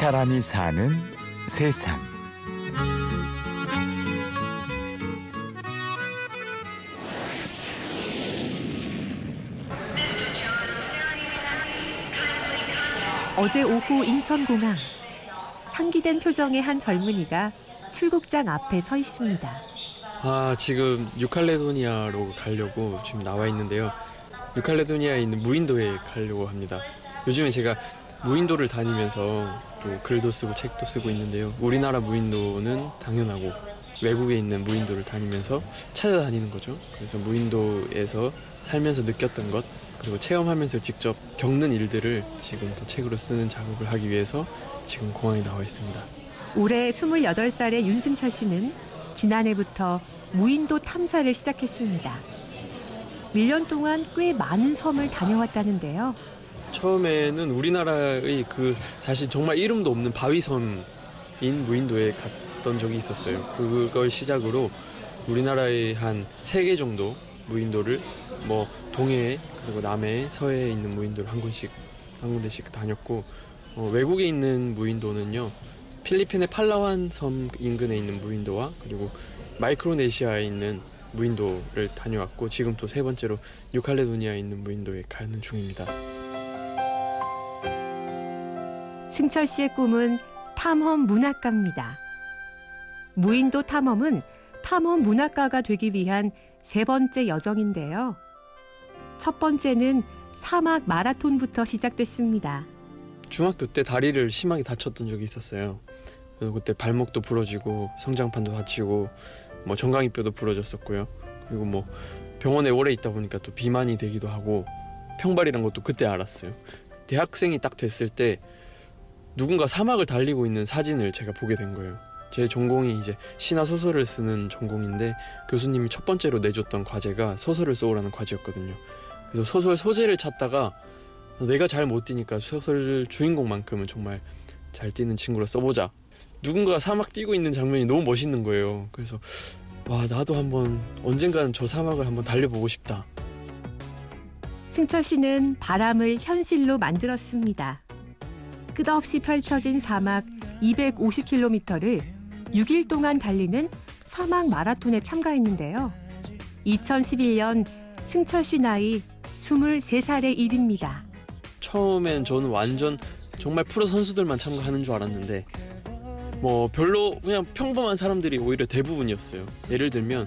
사람이 사는 세상. 어제 오후 인천공항 상기된 표정의 한 젊은이가 출국장 앞에 서 있습니다. 아 지금 뉴칼레도니아로 가려고 지금 나와 있는데요. 뉴칼레도니아에 있는 무인도에 가려고 합니다. 요즘에 제가 무인도를 다니면서 또 글도 쓰고 책도 쓰고 있는데요. 우리나라 무인도는 당연하고 외국에 있는 무인도를 다니면서 찾아다니는 거죠. 그래서 무인도에서 살면서 느꼈던 것 그리고 체험하면서 직접 겪는 일들을 지금 또 책으로 쓰는 작업을 하기 위해서 지금 공항에 나와 있습니다. 올해 28살의 윤승철 씨는 지난해부터 무인도 탐사를 시작했습니다. 1년 동안 꽤 많은 섬을 다녀왔다는데요. 처음에는 우리나라의 그 사실 정말 이름도 없는 바위섬인 무인도에 갔던 적이 있었어요. 그걸 시작으로 우리나라의 한 세 개 정도 무인도를 뭐 동해 그리고 남해 서해에 있는 무인도를 한 군씩 한 군데씩 다녔고 어, 외국에 있는 무인도는요 필리핀의 팔라완 섬 인근에 있는 무인도와 그리고 마이크로네시아에 있는 무인도를 다녀왔고 지금 또 세 번째로 뉴칼레도니아에 있는 무인도에 가는 중입니다. 승철 씨의 꿈은 탐험 문학가입니다. 무인도 탐험은 탐험 문학가가 되기 위한 세 번째 여정인데요. 첫 번째는 사막 마라톤부터 시작됐습니다. 중학교 때 다리를 심하게 다쳤던 적이 있었어요. 그때 발목도 부러지고 성장판도 다치고 뭐 정강이뼈도 부러졌었고요. 그리고 뭐 병원에 오래 있다 보니까 또 비만이 되기도 하고 평발이란 것도 그때 알았어요. 대학생이 딱 됐을 때 누군가 사막을 달리고 있는 사진을 제가 보게 된 거예요. 제 전공이 이제 시나 소설을 쓰는 전공인데 교수님이 첫 번째로 내줬던 과제가 소설을 써오라는 과제였거든요. 그래서 소설 소재를 찾다가 내가 잘 못 뛰니까 소설 주인공만큼은 정말 잘 뛰는 친구로 써보자. 누군가 사막 뛰고 있는 장면이 너무 멋있는 거예요. 그래서 와 나도 한번 언젠가는 저 사막을 한번 달려보고 싶다. 승철 씨는 바람을 현실로 만들었습니다. 끝없이 펼쳐진 사막 250km를 6일 동안 달리는 사막 마라톤에 참가했는데요. 2011년 승철 씨 나이 23살의 일입니다. 처음엔 저는 완전 정말 프로 선수들만 참가하는 줄 알았는데 뭐 별로 그냥 평범한 사람들이 오히려 대부분이었어요. 예를 들면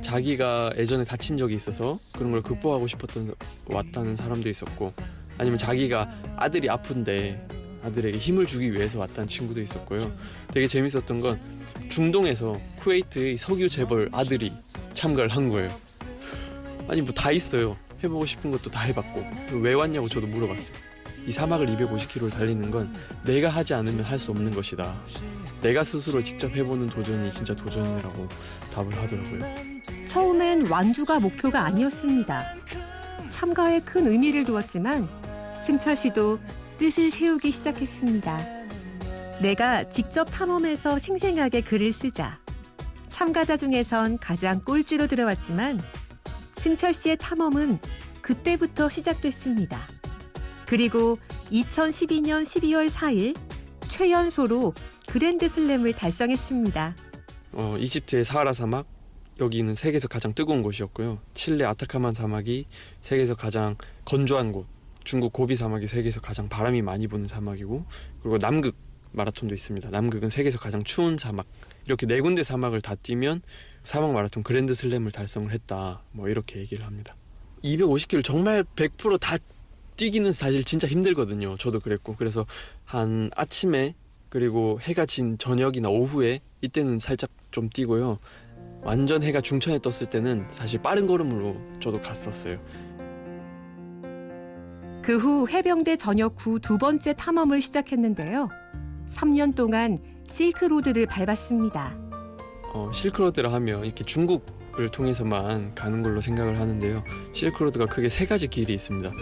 자기가 예전에 다친 적이 있어서 그런 걸 극복하고 싶었던 왔다는 사람도 있었고 아니면 자기가 아들이 아픈데 아들에게 힘을 주기 위해서 왔다는 친구도 있었고요. 되게 재밌었던 건 중동에서 쿠웨이트의 석유 재벌 아들이 참가를 한 거예요. 아니 뭐 다 있어요. 해보고 싶은 것도 다 해봤고 왜 왔냐고 저도 물어봤어요. 이 사막을 250km를 달리는 건 내가 하지 않으면 할 수 없는 것이다. 내가 스스로 직접 해보는 도전이 진짜 도전이라고 답을 하더라고요. 처음엔 완주가 목표가 아니었습니다. 참가에 큰 의미를 두었지만 승철 씨도 뜻을 세우기 시작했습니다. 내가 직접 탐험해서 생생하게 글을 쓰자. 참가자 중에선 가장 꼴찌로 들어왔지만 승철 씨의 탐험은 그때부터 시작됐습니다. 그리고 2012년 12월 4일 최연소로 그랜드 슬램을 달성했습니다. 어, 이집트의 사하라 사막 여기는 세계에서 가장 뜨거운 곳이었고요. 칠레 아타카만 사막이 세계에서 가장 건조한 곳. 중국 고비 사막이 세계에서 가장 바람이 많이 부는 사막이고 그리고 남극 마라톤도 있습니다. 남극은 세계에서 가장 추운 사막. 이렇게 네 군데 사막을 다 뛰면 사막 마라톤 그랜드 슬램을 달성을 했다. 뭐 이렇게 얘기를 합니다. 250km 정말 100%다 뛰기는 사실 진짜 힘들거든요. 저도 그랬고 그래서 한 아침에 그리고 해가 진 저녁이나 오후에 이때는 살짝 좀 뛰고요. 완전 해가 중천에 떴을 때는 사실 빠른 걸음으로 저도 갔었어요. 그 후 해병대 전역 후 두 번째 탐험을 시작했는데요. 3년 동안 실크로드를 밟았습니다. 어, 실크로드라 하면 이렇게 중국을 통해서만 가는 걸로 생각을 하는데요. 실크로드가 크게 세 가지 길이 있습니다.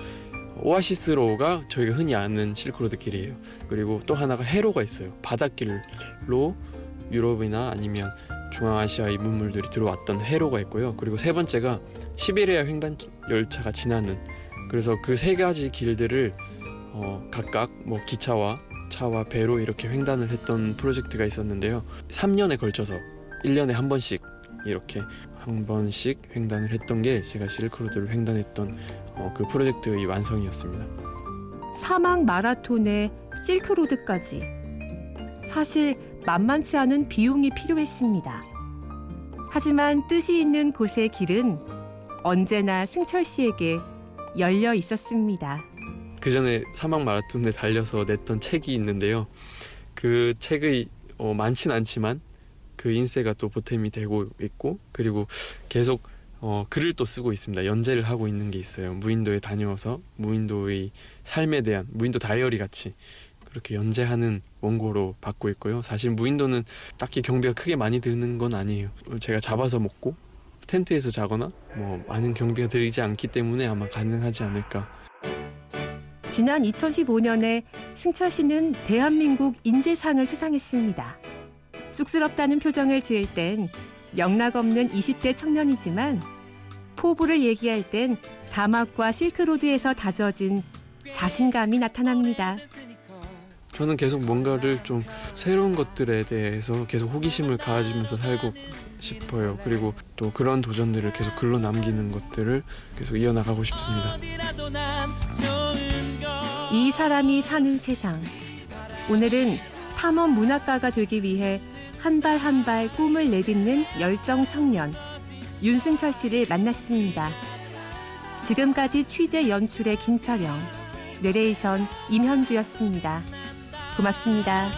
오아시스로가 저희가 흔히 아는 실크로드 길이에요. 그리고 또 하나가 해로가 있어요. 바닷길로 유럽이나 아니면 중앙아시아의 문물들이 들어왔던 해로가 있고요. 그리고 세 번째가 시베리아 횡단 열차가 지나는 그래서 그 세 가지 길들을 어, 각각 뭐 기차와 차와 배로 이렇게 횡단을 했던 프로젝트가 있었는데요. 3년에 걸쳐서 1년에 한 번씩 이렇게 한 번씩 횡단을 했던 게 제가 실크로드를 횡단했던 어, 그 프로젝트의 완성이었습니다. 사막 마라톤에 실크로드까지. 사실 만만치 않은 비용이 필요했습니다. 하지만 뜻이 있는 곳의 길은 언제나 승철 씨에게 열려 있었습니다. 그 전에 사막 마라톤에 달려서 냈던 책이 있는데요. 그 책의 어, 많진 않지만 그 인쇄가 또 보탬이 되고 있고 그리고 계속 어, 글을 또 쓰고 있습니다. 연재를 하고 있는 게 있어요. 무인도에 다녀와서 무인도의 삶에 대한 무인도 다이어리 같이 그렇게 연재하는 원고로 받고 있고요. 사실 무인도는 딱히 경비가 크게 많이 드는 건 아니에요. 제가 잡아서 먹고 텐트에서 자거나 뭐 많은 경비가 들지 않기 때문에 아마 가능하지 않을까 지난 2015년에 승철 씨는 대한민국 인재상을 수상했습니다. 쑥스럽다는 표정을 지을 땐 명락 없는 20대 청년이지만 포부를 얘기할 땐 사막과 실크로드에서 다져진 자신감이 나타납니다. 저는 계속 뭔가를 좀 새로운 것들에 대해서 계속 호기심을 가지면서 살고 싶어요. 그리고 또 그런 도전들을 계속 글로 남기는 것들을 계속 이어나가고 싶습니다. 이 사람이 사는 세상. 오늘은 탐험 문학가가 되기 위해 한 발 한 발 꿈을 내딛는 열정 청년 윤승철 씨를 만났습니다. 지금까지 취재 연출의 김철영, 내레이션 임현주였습니다. 고맙습니다.